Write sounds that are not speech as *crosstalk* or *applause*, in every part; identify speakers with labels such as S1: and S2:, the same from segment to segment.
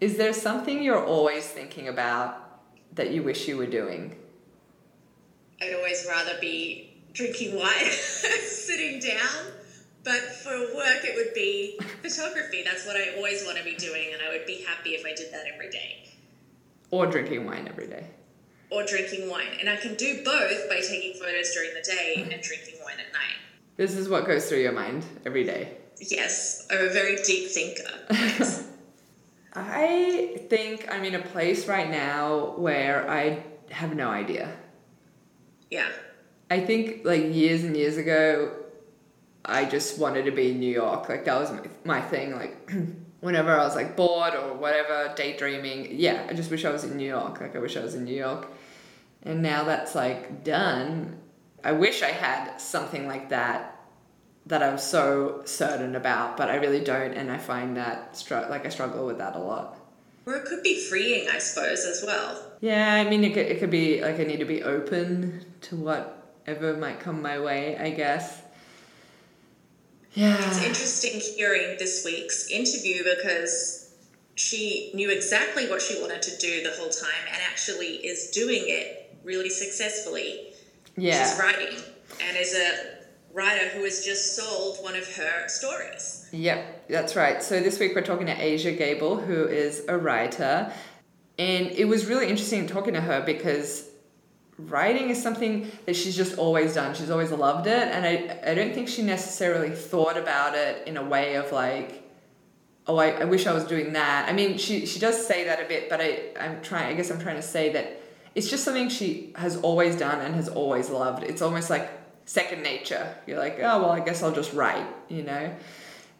S1: Is there something you're always thinking about that you wish you were doing?
S2: I'd always rather be drinking wine, *laughs* sitting down. But for work, it would be photography. That's what I always want to be doing, and I would be happy if I did that every day.
S1: Or drinking wine every day.
S2: Or drinking wine. And I can do both by taking photos during the day and drinking wine at night.
S1: This is what goes through your mind every day.
S2: Yes, I'm a very deep thinker. *laughs*
S1: I think I'm in a place right now where I have no idea.
S2: Yeah.
S1: I think like years and years ago, I just wanted to be in New York. Like that was my, my thing. Like *clears throat* whenever I was like bored or whatever, daydreaming, yeah, I just wish I was in New York. Like I wish I was in New York. And now that's like done. I wish I had something like that that I'm so certain about, but I really don't, and I find that str- like I struggle with that a lot.
S2: Or it could be freeing, I suppose, as well.
S1: Yeah, I mean, it could, it could be like I need to be open to whatever might come my way, I guess. Yeah.
S2: It's interesting hearing this week's interview because she knew exactly what she wanted to do the whole time and actually is doing it really successfully.
S1: Yeah.
S2: She's writing and is a writer who has just sold one of her stories.
S1: Yep, that's right. So this week we're talking to Aja Gabel, who is a writer. And it was really interesting talking to her because writing is something that she's just always done. She's always loved it. And I, I don't think she necessarily thought about it in a way of like, oh, I, I wish I was doing that. I mean, she, she does say that a bit, but I, I'm trying, I guess I'm trying to say that it's just something she has always done and has always loved. It's almost like second nature. You're like, oh, well, I guess I'll just write, you know?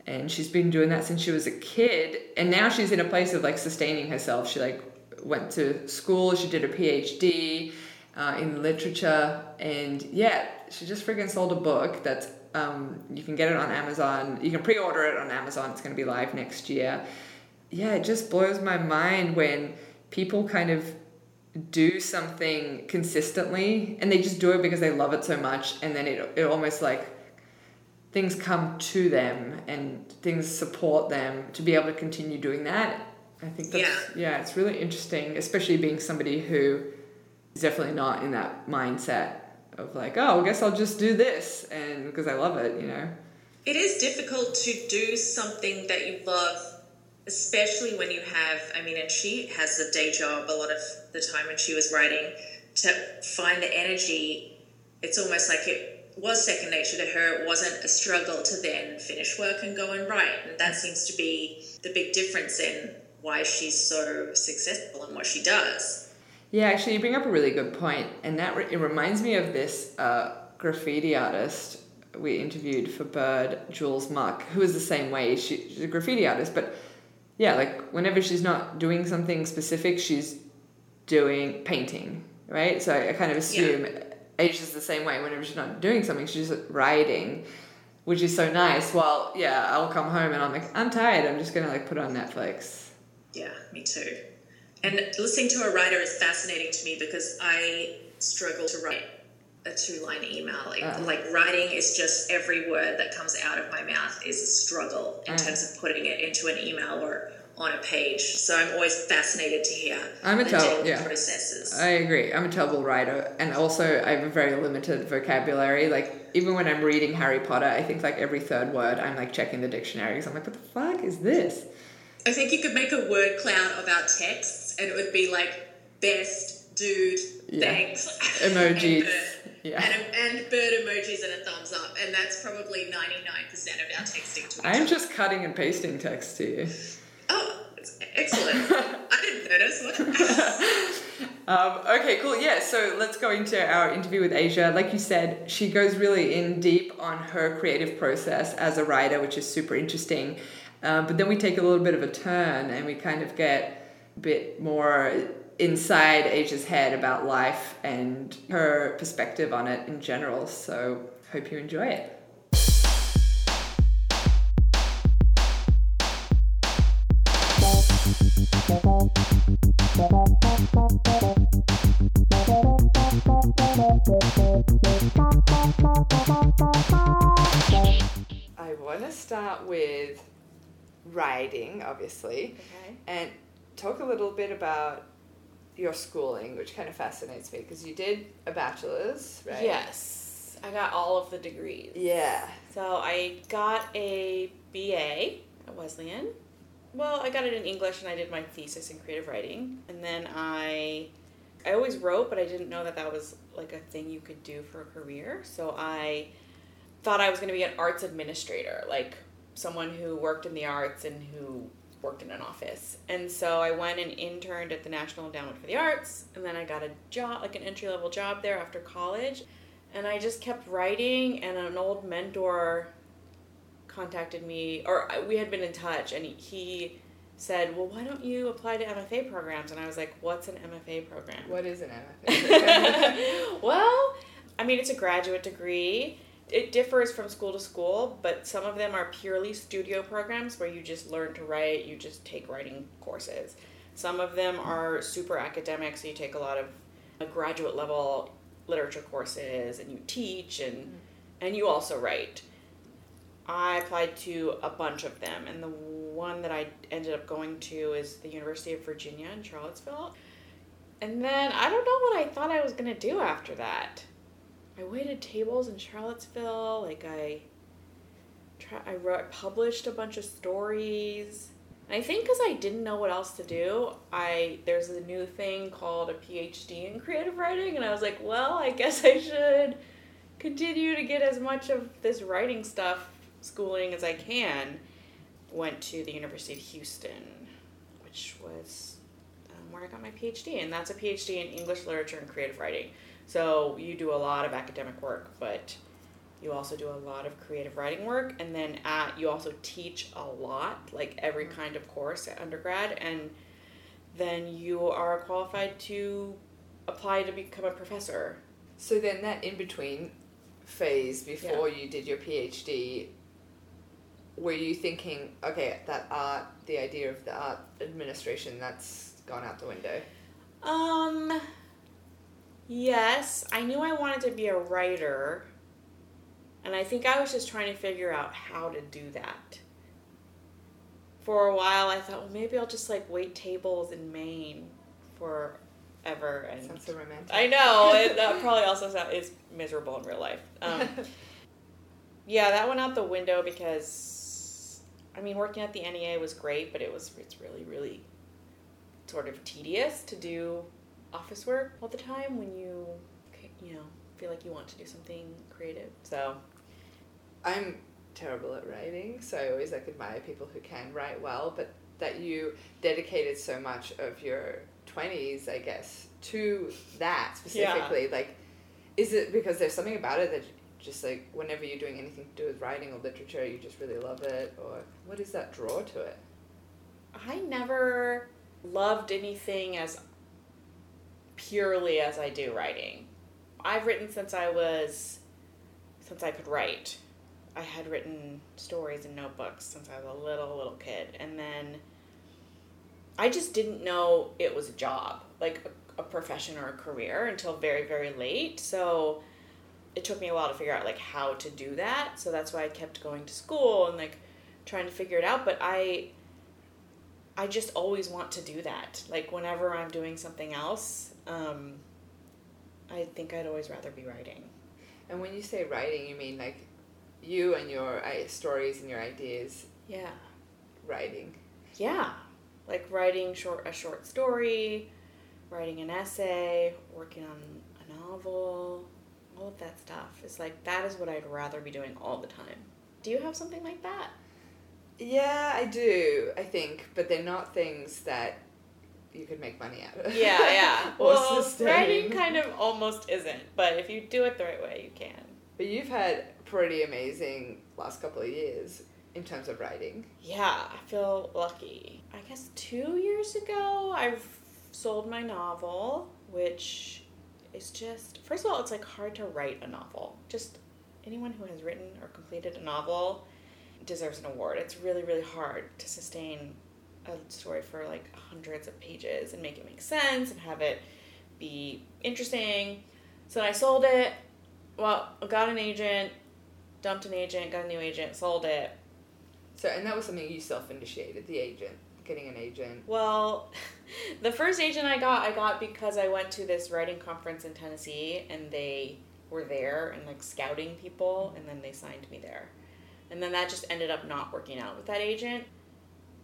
S1: And she's been doing that since she was a kid. And now she's in a place of like sustaining herself. She like went to school, she did a PhD uh, in literature. And yeah, she just freaking sold a book that's, um, you can get it on Amazon. You can pre order it on Amazon. It's going to be live next year. Yeah, it just blows my mind when people kind of do something consistently and they just do it because they love it so much and then it, it almost like things come to them and things support them to be able to continue doing that. I think that's yeah, yeah it's really interesting especially being somebody who is definitely not in that mindset of like oh i guess i'll just do this and because i love it you know?
S2: It is difficult to do something that you love especially when you have, I mean, and she has a day job a lot of the time when she was writing, to find the energy, it's almost like it was second nature to her. It wasn't a struggle to then finish work and go and write. And that seems to be the big difference in why she's so successful and what she does.
S1: Yeah, actually, you bring up a really good point, and that re- it reminds me of this uh, graffiti artist we interviewed for Bird, Jules Muck, who is the same way. She, she's a graffiti artist, but yeah, like whenever she's not doing something specific, she's doing painting, right? So I kind of assume yeah. Aja's the same way. Whenever she's not doing something, she's writing, which is so nice. Well, yeah, I'll come home and I'm like, I'm tired. I'm just gonna like put on Netflix.
S2: Yeah, me too. And listening to a writer is fascinating to me because I struggle to write a two line email. Like, uh. like, writing is just every word that comes out of my mouth is a struggle in uh. terms of putting it into an email or on a page. So I'm always fascinated to hear I'm a yeah. processes.
S1: I agree. I'm a terrible writer, and also I have a very limited vocabulary. Like even when I'm reading Harry Potter, I think like every third word I'm like checking the dictionary because I'm like, what the fuck is this?
S2: I think you could make a word cloud about texts, and it would be like best dude, yeah. thanks, *laughs*
S1: emojis.
S2: Yeah. And, and bird emojis and a thumbs up. And that's probably 99% of our texting to
S1: I'm just cutting and pasting text to you.
S2: Oh, excellent. *laughs* I didn't notice. *laughs*
S1: um, okay, cool. Yeah, so let's go into our interview with Aja. Like you said, she goes really in deep on her creative process as a writer, which is super interesting. Um, but then we take a little bit of a turn and we kind of get a bit more inside Aja's head about life and her perspective on it in general. So, hope you enjoy it. I want to start with writing, obviously. Okay. And talk a little bit about your schooling, which kind of fascinates me because you did a bachelor's, right?
S3: Yes. I got all of the degrees.
S1: Yeah.
S3: So I got a BA at Wesleyan. Well, I got it in English and I did my thesis in creative writing. And then I I always wrote, but I didn't know that that was like a thing you could do for a career. So I thought I was going to be an arts administrator, like someone who worked in the arts and who worked in an office. And so I went and interned at the National Endowment for the Arts, and then I got a job, like an entry level job there after college. And I just kept writing, and an old mentor contacted me, or we had been in touch, and he said, Well, why don't you apply to MFA programs? And I was like, What's an MFA program?
S1: What is an MFA? *laughs*
S3: well, I mean, it's a graduate degree. It differs from school to school, but some of them are purely studio programs where you just learn to write, you just take writing courses. Some of them are super academic, so you take a lot of graduate level literature courses and you teach and mm. and you also write. I applied to a bunch of them, and the one that I ended up going to is the University of Virginia in Charlottesville. And then I don't know what I thought I was gonna do after that. I waited tables in Charlottesville. Like I, try, I wrote, published a bunch of stories. And I think because I didn't know what else to do, I there's a new thing called a PhD in creative writing, and I was like, well, I guess I should continue to get as much of this writing stuff schooling as I can. Went to the University of Houston, which was um, where I got my PhD, and that's a PhD in English literature and creative writing. So you do a lot of academic work, but you also do a lot of creative writing work, and then at you also teach a lot, like every mm-hmm. kind of course at undergrad, and then you are qualified to apply to become a professor.
S1: So then that in between phase before yeah. you did your PhD, were you thinking, okay, that art, the idea of the art administration, that's gone out the window?
S3: Um, yes. I knew I wanted to be a writer, and I think I was just trying to figure out how to do that. For a while, I thought, well, maybe I'll just like wait tables in Maine forever. And
S1: sounds so romantic.
S3: I know. it, that *laughs* probably also sounds, is miserable in real life. Um, *laughs* yeah, that went out the window because I mean, working at the NEA was great, but it was it's really really sort of tedious to do office work all the time when you you know feel like you want to do something creative. So
S1: I'm terrible at writing, so I always like admire people who can write well, but that you dedicated so much of your 20s, I guess, to that specifically. Yeah. Like, is it because there's something about it that just like whenever you're doing anything to do with writing or literature, you just really love it, or what is that draw to it?
S3: I never loved anything as purely as I do writing. I've written since I was since I could write. I had written stories and notebooks since I was a little little kid, and then I just didn't know it was a job, like a, a profession or a career, until very very late. So it took me a while to figure out like how to do that. So that's why I kept going to school and like trying to figure it out. But I I just always want to do that. Like whenever I'm doing something else, um, I think I'd always rather be writing.
S1: And when you say writing, you mean like you and your stories and your ideas.
S3: Yeah.
S1: Writing.
S3: Yeah, like writing short a short story, writing an essay, working on a novel all of that stuff. It's like that is what I'd rather be doing all the time. Do you have something like that?
S1: Yeah, I do, I think, but they're not things that you could make money out of. It.
S3: Yeah, yeah. *laughs* well, writing kind of almost isn't, but if you do it the right way, you can.
S1: But you've had pretty amazing last couple of years in terms of writing.
S3: Yeah, I feel lucky. I guess two years ago, I've sold my novel, which is just first of all it's like hard to write a novel just anyone who has written or completed a novel deserves an award it's really really hard to sustain a story for like hundreds of pages and make it make sense and have it be interesting so i sold it well got an agent dumped an agent got a new agent sold it
S1: so and that was something you self-initiated the agent getting an agent
S3: well *laughs* the first agent I got, I got because I went to this writing conference in Tennessee and they were there and like scouting people and then they signed me there. And then that just ended up not working out with that agent.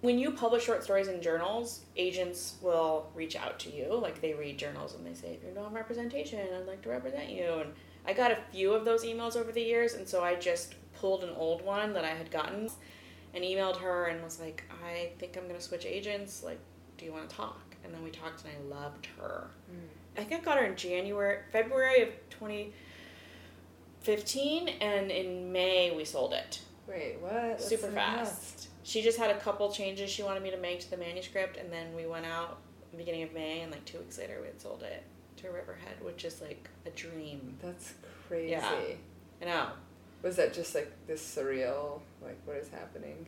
S3: When you publish short stories in journals, agents will reach out to you. Like they read journals and they say, if you're not representation, I'd like to represent you. And I got a few of those emails over the years, and so I just pulled an old one that I had gotten and emailed her and was like, I think I'm gonna switch agents. Like, do you want to talk? And then we talked, and I loved her. Mm. I think I got her in January, February of 2015, and in May we sold it.
S1: Wait, what? That's
S3: Super fast. She just had a couple changes she wanted me to make to the manuscript, and then we went out beginning of May, and like two weeks later we had sold it to Riverhead, which is like a dream.
S1: That's crazy.
S3: Yeah. I know.
S1: Was that just like this surreal, like what is happening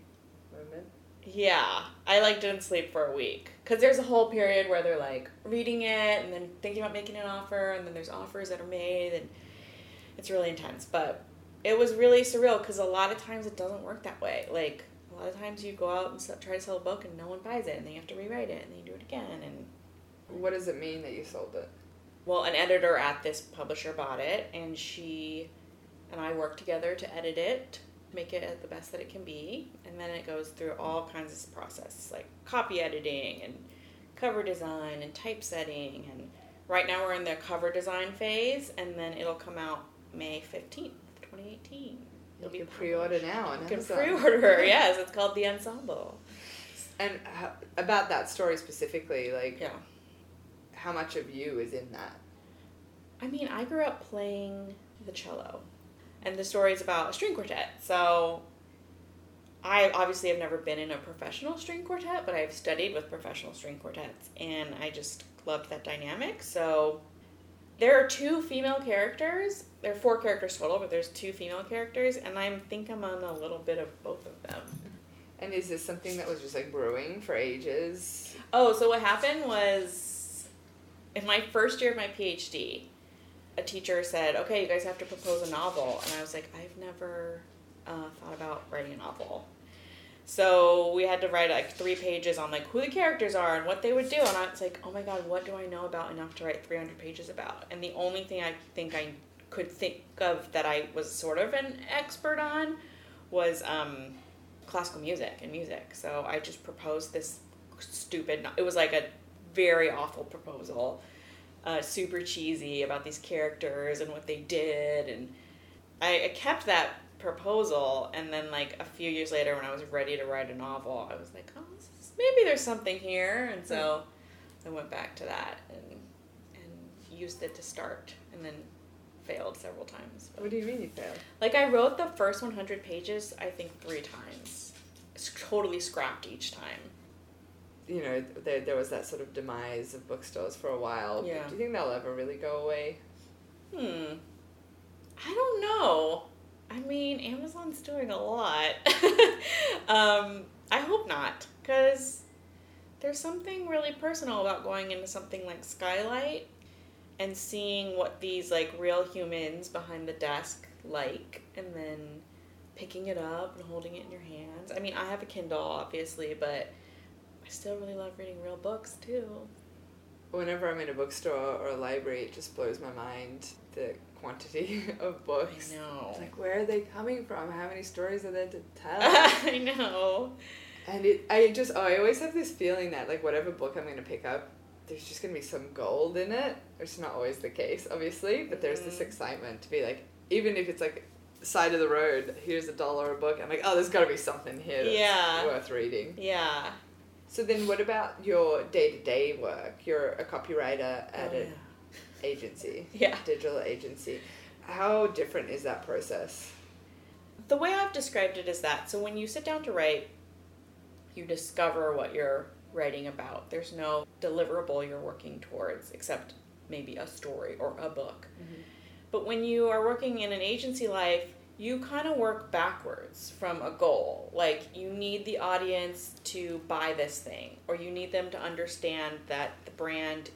S1: moment?
S3: Yeah, I like didn't sleep for a week because there's a whole period where they're like reading it and then thinking about making an offer, and then there's offers that are made, and it's really intense. But it was really surreal because a lot of times it doesn't work that way. Like lot of times you go out and try to sell a book and no one buys it and then you have to rewrite it and then you do it again and
S1: what does it mean that you sold it?
S3: Well an editor at this publisher bought it and she and i worked together to edit it make it the best that it can be. And then it goes through all kinds of process like copy editing and cover design and typesetting and right now we're in the cover design phase and then it'll come out may 15th 2018
S1: You'll can pre-order now. On
S3: you can Amazon. pre-order. *laughs* yes, it's called the Ensemble.
S1: And about that story specifically, like,
S3: yeah.
S1: how much of you is in that?
S3: I mean, I grew up playing the cello, and the story is about a string quartet. So, I obviously have never been in a professional string quartet, but I've studied with professional string quartets, and I just loved that dynamic. So, there are two female characters, there are four characters total, but there's two female characters, and I think I'm on a little bit of both of them.
S1: And is this something that was just like brewing for ages?
S3: Oh, so what happened was in my first year of my PhD, a teacher said, "Okay, you guys have to propose a novel," and I was like, "I've never uh, thought about writing a novel." So we had to write like three pages on like who the characters are and what they would do, and I was like, "Oh my god, what do I know about enough to write three hundred pages about?" And the only thing I think I could think of that I was sort of an expert on was um, classical music and music. So I just proposed this stupid. It was like a very awful proposal, uh, super cheesy about these characters and what they did, and I, I kept that proposal, and then like a few years later, when I was ready to write a novel, I was like, oh, is, maybe there's something here, and so I went back to that and and used it to start, and then failed several times.
S1: What do you mean you failed?
S3: Like I wrote the first 100 pages, I think three times. It's totally scrapped each time
S1: you know, there, there was that sort of demise of bookstores for a while.
S3: Yeah.
S1: Do you think they'll ever really go away?
S3: Hmm. I don't know. I mean, Amazon's doing a lot. *laughs* um, I hope not, because there's something really personal about going into something like Skylight and seeing what these like real humans behind the desk like, and then picking it up and holding it in your hands. I mean, I have a Kindle, obviously, but I still really love reading real books too.
S1: Whenever I'm in a bookstore or a library, it just blows my mind the quantity *laughs* of books.
S3: I know.
S1: like, where are they coming from? How many stories are there to tell? *laughs*
S3: I know.
S1: And it, I just, oh, I always have this feeling that like whatever book I'm going to pick up, there's just going to be some gold in it. It's not always the case, obviously, but there's mm. this excitement to be like, even if it's like side of the road, here's a dollar a book. I'm like, oh, there's got to be something here that's
S3: yeah.
S1: worth reading.
S3: Yeah.
S1: So then, what about your day to day work? You're a copywriter at
S3: oh,
S1: an yeah. agency, *laughs*
S3: yeah,
S1: digital agency. How different is that process?
S3: The way I've described it is that so when you sit down to write, you discover what you're writing about. There's no deliverable you're working towards except maybe a story or a book. Mm-hmm. But when you are working in an agency life, you kind of work backwards from a goal. Like, you need the audience to buy this thing, or you need them to understand that the brand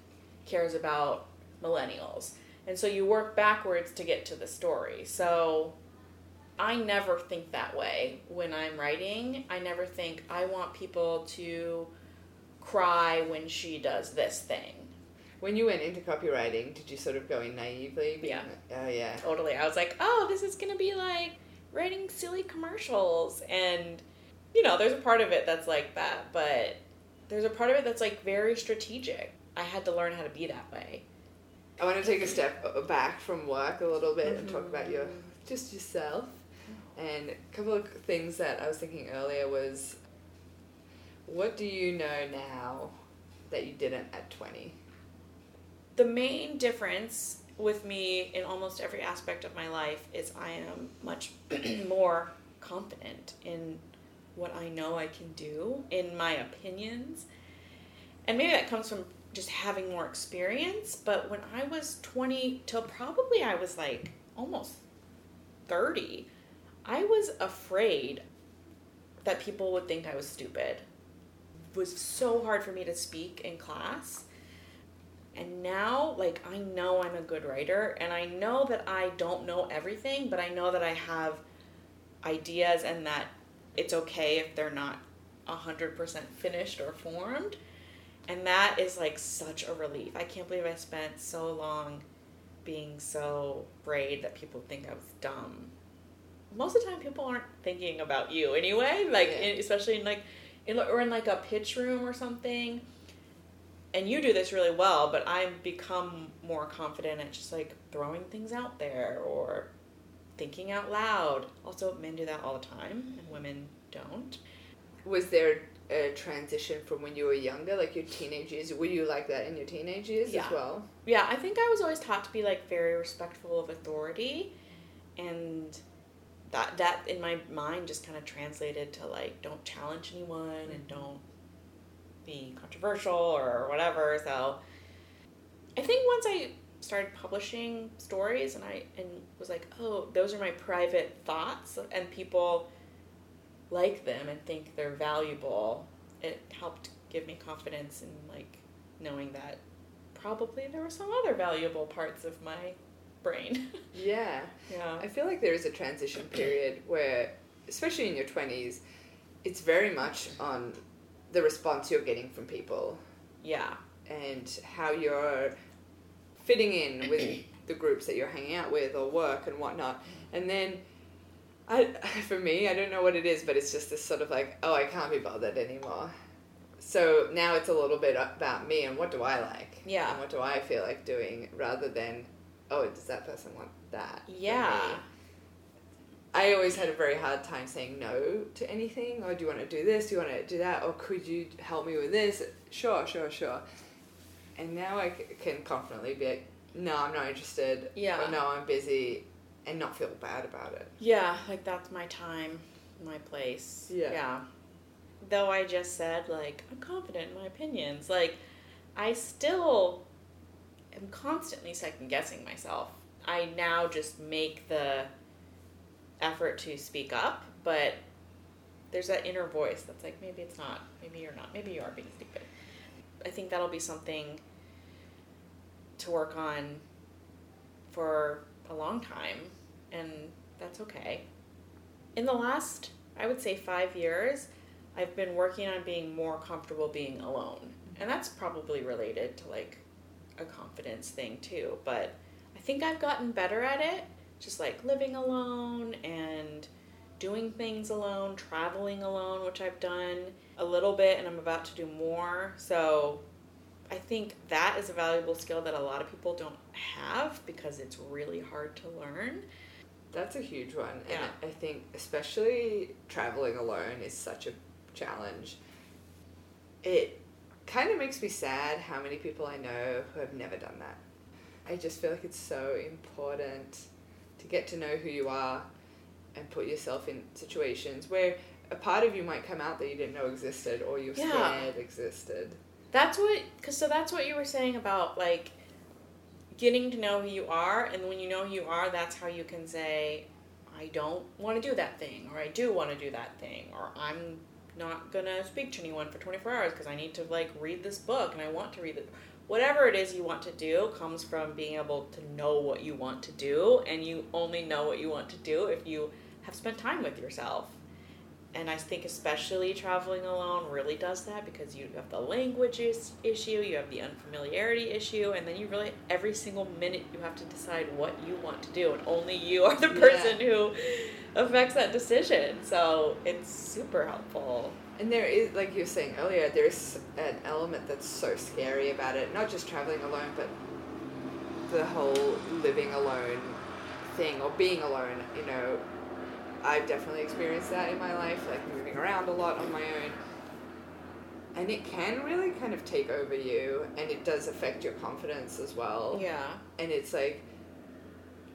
S3: cares about millennials. And so you work backwards to get to the story. So I never think that way when I'm writing. I never think I want people to cry when she does this thing.
S1: When you went into copywriting, did you sort of go in naively? being
S3: Yeah.
S1: Oh yeah.
S3: Totally. I was like, oh, this is going to be like writing silly commercials. And, you know, there's a part of it that's like that, but there's a part of it that's like very strategic. I had to learn how to be that way.
S1: I want to take a step uh, uh, back from work a little bit and talk about your mm-hmm. just yourself. And a couple of things that I was thinking earlier was, what do you know now that you didn't at twenty?
S3: The main difference with me in almost every aspect of my life is I am much *clears throat* more confident in what I know I can do, in my opinions. And maybe that comes from just having more experience, but when I was 20 till probably I was like almost 30, I was afraid that people would think I was stupid. It was so hard for me to speak in class. And now, like, I know I'm a good writer, and I know that I don't know everything, but I know that I have ideas and that it's okay if they're not 100% finished or formed. And that is like such a relief. I can't believe I spent so long being so afraid that people think I was dumb. Most of the time, people aren't thinking about you anyway. Like,
S1: Yeah.
S3: in, especially in like, or in like a pitch room or something. And you do this really well, but I've become more confident at just like throwing things out there or thinking out loud. Also, men do that all the time, and women don't.
S1: Was there a transition from when you were younger, like your teenage years? Were you like that in your teenage years
S3: Yeah.
S1: as well?
S3: Yeah, I think I was always taught to be like very respectful of authority, and that that in my mind just kind of translated to like don't challenge anyone and mm-hmm. don't be controversial or whatever. So I think once I started publishing stories and I and was like, oh, those are my private thoughts, and people like them and think they're valuable. It helped give me confidence in like knowing that probably there were some other valuable parts of my brain. *laughs*
S1: Yeah.
S3: yeah.
S1: I feel like there is a transition period where, especially in your 20s, it's very much on the response you're getting from people
S3: Yeah.
S1: and how you're fitting in with *clears throat* the groups that you're hanging out with or work and whatnot. And then, I, *laughs* for me, I don't know what it is, but it's just this sort of like, oh, I can't be bothered anymore. So now it's a little bit about me and what do I like?
S3: Yeah.
S1: And what do I feel like doing rather than, oh, does that person want that?
S3: Yeah.
S1: I always had a very hard time saying no to anything. Or do you want to do this? Do you want to do that? Or could you help me with this? Sure, sure, sure. And now I c- can confidently be like, no, I'm not interested.
S3: Yeah.
S1: Or no, I'm busy, and not feel bad about it.
S3: Yeah, like that's my time, my place.
S1: Yeah.
S3: Yeah. Though I just said like I'm confident in my opinions, like I still am constantly second guessing myself. I now just make the effort to speak up, but there's that inner voice that's like maybe it's not, maybe you're not, maybe you are being stupid. I think that'll be something to work on for a long time, and that's okay. In the last, I would say, five years, I've been working on being more comfortable being alone. And that's probably related to like a confidence thing too. But I think I've gotten better at it, just like living alone and doing things alone, traveling alone, which I've done a little bit and I'm about to do more. So I think that is a valuable skill that a lot of people don't have because it's really hard to learn.
S1: That's a huge one.
S3: Yeah.
S1: And I think, especially traveling alone, is such a challenge. It kind of makes me sad how many people I know who have never done that. I just feel like it's so important to get to know who you are and put yourself in situations where a part of you might come out that you didn't know existed or you're
S3: Yeah.
S1: scared existed.
S3: That's what, cause so that's what you were saying about like getting to know who you are, and when you know who you are, that's how you can say, I don't want to do that thing, or I do want to do that thing, or I'm not gonna speak to anyone for 24 hours because I need to like read this book and I want to read it. Whatever it is you want to do comes from being able to know what you want to do, and you only know what you want to do if you have spent time with yourself. And I think especially traveling alone really does that because you have the language is- issue, you have the unfamiliarity issue, and then you really every single minute you have to decide what you want to do, and only you are the
S1: Yeah.
S3: person who affects that decision. So it's super helpful.
S1: And there is, like you were saying earlier, there's an element that's so scary about it. Not just traveling alone, but the whole living alone thing or being alone. You know, I've definitely experienced that in my life, like moving around a lot on my own. And it can really kind of take over you, and it does affect your confidence as well.
S3: Yeah.
S1: And it's like,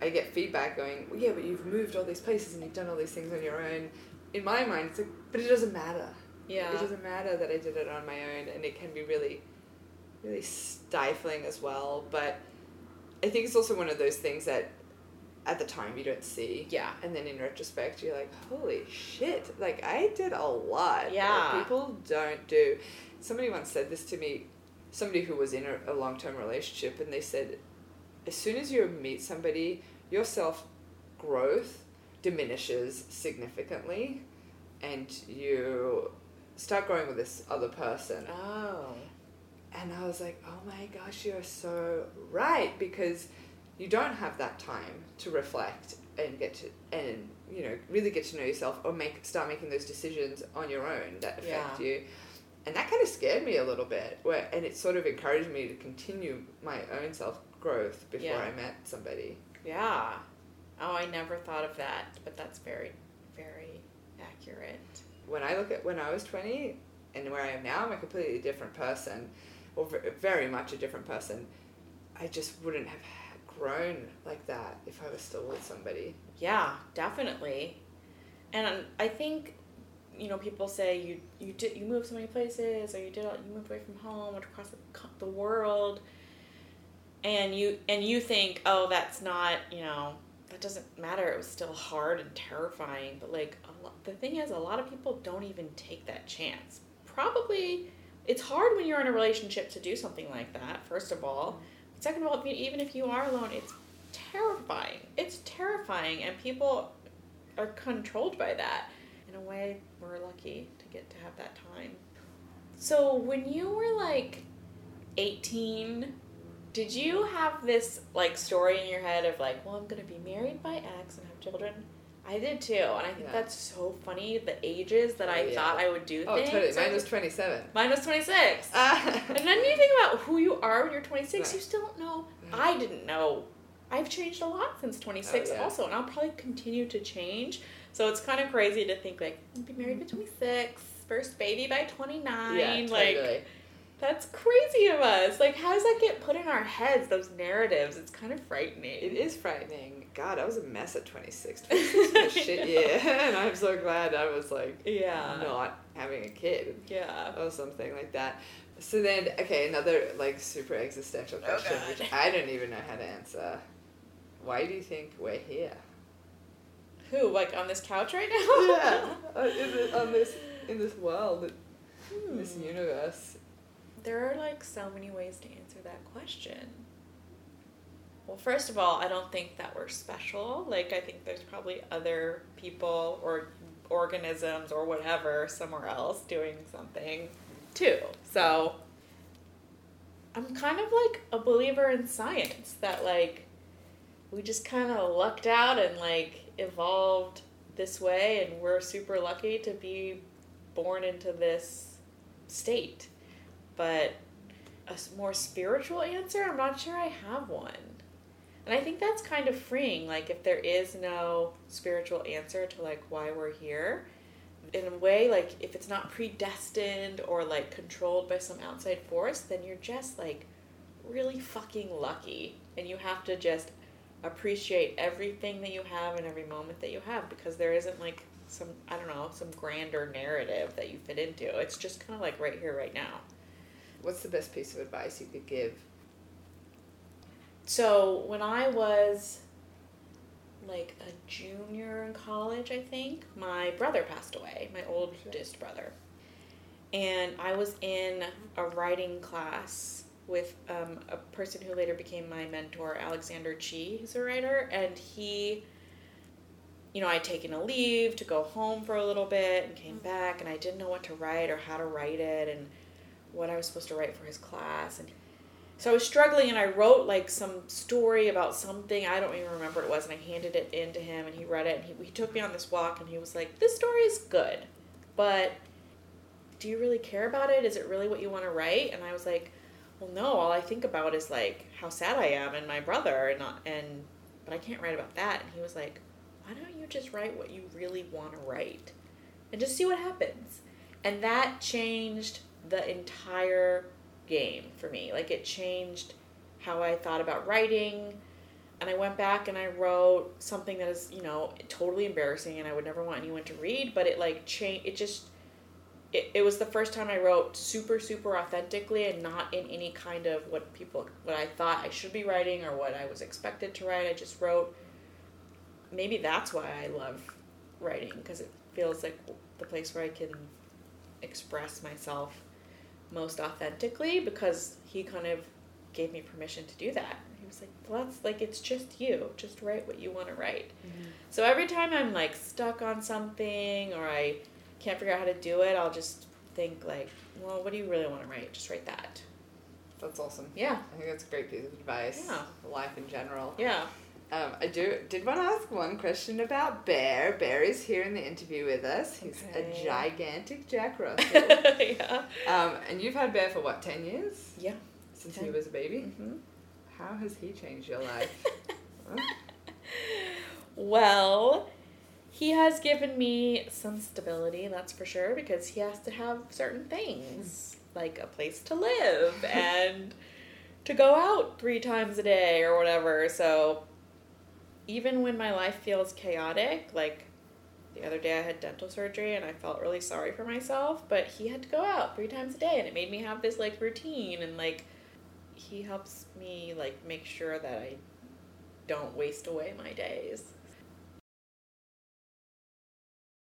S1: I get feedback going, well, yeah, but you've moved all these places and you've done all these things on your own. In my mind, it's like, but it doesn't matter.
S3: Yeah.
S1: It doesn't matter that I did it on my own, and it can be really, really stifling as well. But I think it's also one of those things that at the time you don't see.
S3: Yeah.
S1: And then in retrospect, you're like, holy shit, like I did a lot.
S3: Yeah.
S1: people don't do. Somebody once said this to me, somebody who was in a, a long term relationship, and they said, as soon as you meet somebody, your self growth diminishes significantly, and you start growing with this other person.
S3: Oh.
S1: And I was like, oh my gosh, you're so right because you don't have that time to reflect and get to and you know really get to know yourself or make start making those decisions on your own that affect
S3: Yeah.
S1: you. And that kind of scared me a little bit. Where and it sort of encouraged me to continue my own self growth before
S3: Yeah.
S1: I met somebody.
S3: Yeah. Oh, I never thought of that, but that's very, very accurate.
S1: When I look at when I was twenty and where I am now, I'm a completely different person, or very much a different person. I just wouldn't have grown like that if I was still with somebody.
S3: Yeah, definitely. And I think, you know, people say you you did you moved so many places, or you did you moved away from home, went across the, the world, and you and you think, oh, that's not you know that doesn't matter. It was still hard and terrifying, but like lot, the thing is, a lot of people don't even take that chance. Probably, it's hard when you're in a relationship to do something like that. First of all, second of all, even if you are alone, it's terrifying. It's terrifying, and people are controlled by that. In a way, we're lucky to get to have that time. So, when you were like 18, did you have this like story in your head of like, well, I'm gonna be married by X and have children? I did too, and I think
S1: Yeah.
S3: that's so funny. The ages that I
S1: Oh, yeah.
S3: thought I would do
S1: Oh,
S3: things.
S1: totally. Mine was 27.
S3: Mine was 26. *laughs*
S1: Ah.
S3: And then you think about who you are when you're 26,
S1: Right.
S3: you still don't know.
S1: Right.
S3: I didn't know. I've changed a lot since 26
S1: Oh, yeah.
S3: also, and I'll probably continue to change. So it's kind of crazy to think like, I'll be married by 26, first baby by 29.
S1: yeah,
S3: like,
S1: totally.
S3: That's crazy of us. Like, how does that get put in our heads, those narratives? It's kind of frightening.
S1: It is frightening. God, I was a mess at 26. *laughs* 26 shit year. *laughs* And I'm so glad I was like
S3: Yeah.
S1: not having a kid
S3: Yeah.
S1: or something like that. So then, okay, another like super existential
S3: Oh,
S1: question,
S3: God.
S1: which I don't even know how to answer. Why do you think we're here?
S3: Who, like on this couch right now?
S1: yeah, *laughs* uh, in this, on this in this world, in this
S3: Hmm.
S1: universe.
S3: There are like so many ways to answer that question. Well, first of all, I don't think that we're special. Like, I think there's probably other people or organisms or whatever somewhere else doing something too. So, I'm kind of like a believer in science that, like, we just kind of lucked out and, like, evolved this way, and we're super lucky to be born into this state but a more spiritual answer, I'm not sure I have one. And I think that's kind of freeing. Like, if there is no spiritual answer to like why we're here, in a way, like if it's not predestined or like controlled by some outside force, then you're just like really fucking lucky, and you have to just appreciate everything that you have and every moment that you have because there isn't like some I don't know some grander narrative that you fit into. It's just kind of like right here, right now.
S1: What's the best piece of advice you could give?
S3: So when I was like a junior in college, I think, my brother passed away, my oldest brother. And I was in a writing class with um, a person who later became my mentor, Alexander Chee, who's a writer, and he you know, I'd taken a leave to go home for a little bit and came back, and I didn't know what to write or how to write it and what I was supposed to write for his class. And so I was struggling, and I wrote like some story about something. I don't even remember what it was, and I handed it in to him, and he read it, and he, he took me on this walk, and he was like, This story is good, but do you really care about it? Is it really what you want to write? And I was like, Well, no, all I think about is like how sad I am and my brother, and and but I can't write about that. And he was like, why don't you just write what you really want to write and just see what happens? And that changed the entire game for me. Like it changed how I thought about writing. And I went back and I wrote something that is, you know, totally embarrassing and I would never want anyone to read, but it like changed it just it, it was the first time I wrote super super authentically and not in any kind of what people what I thought I should be writing or what I was expected to write. I just wrote maybe that's why I love writing because it feels like the place where I can express myself most authentically because he kind of gave me permission to do that. He was like, "Well, that's like it's just you. Just write what you want to write." Mm-hmm. So every time I'm like stuck on something or I can't figure out how to do it, I'll just think like, "Well, what do you really want to write? Just write that."
S1: That's awesome.
S3: Yeah.
S1: I think that's a great piece of advice.
S3: Yeah.
S1: Life in general.
S3: Yeah.
S1: Um, I do did want to ask one question about Bear. Bear is here in the interview with us. He's
S3: Okay.
S1: a gigantic Jack *laughs* Russell.
S3: yeah.
S1: um, and you've had Bear for what, 10 years?
S3: Yeah.
S1: Since
S3: 10.
S1: he was a baby?
S3: hmm
S1: How has he changed your life? *laughs*
S3: Well, he has given me some stability, that's for sure, because he has to have certain things, like a place to live and *laughs* to go out three times a day or whatever. So, even when my life feels chaotic, like the other day I had dental surgery and I felt really sorry for myself, but he had to go out three times a day and it made me have this like routine and like he helps me like make sure that I don't waste away my days.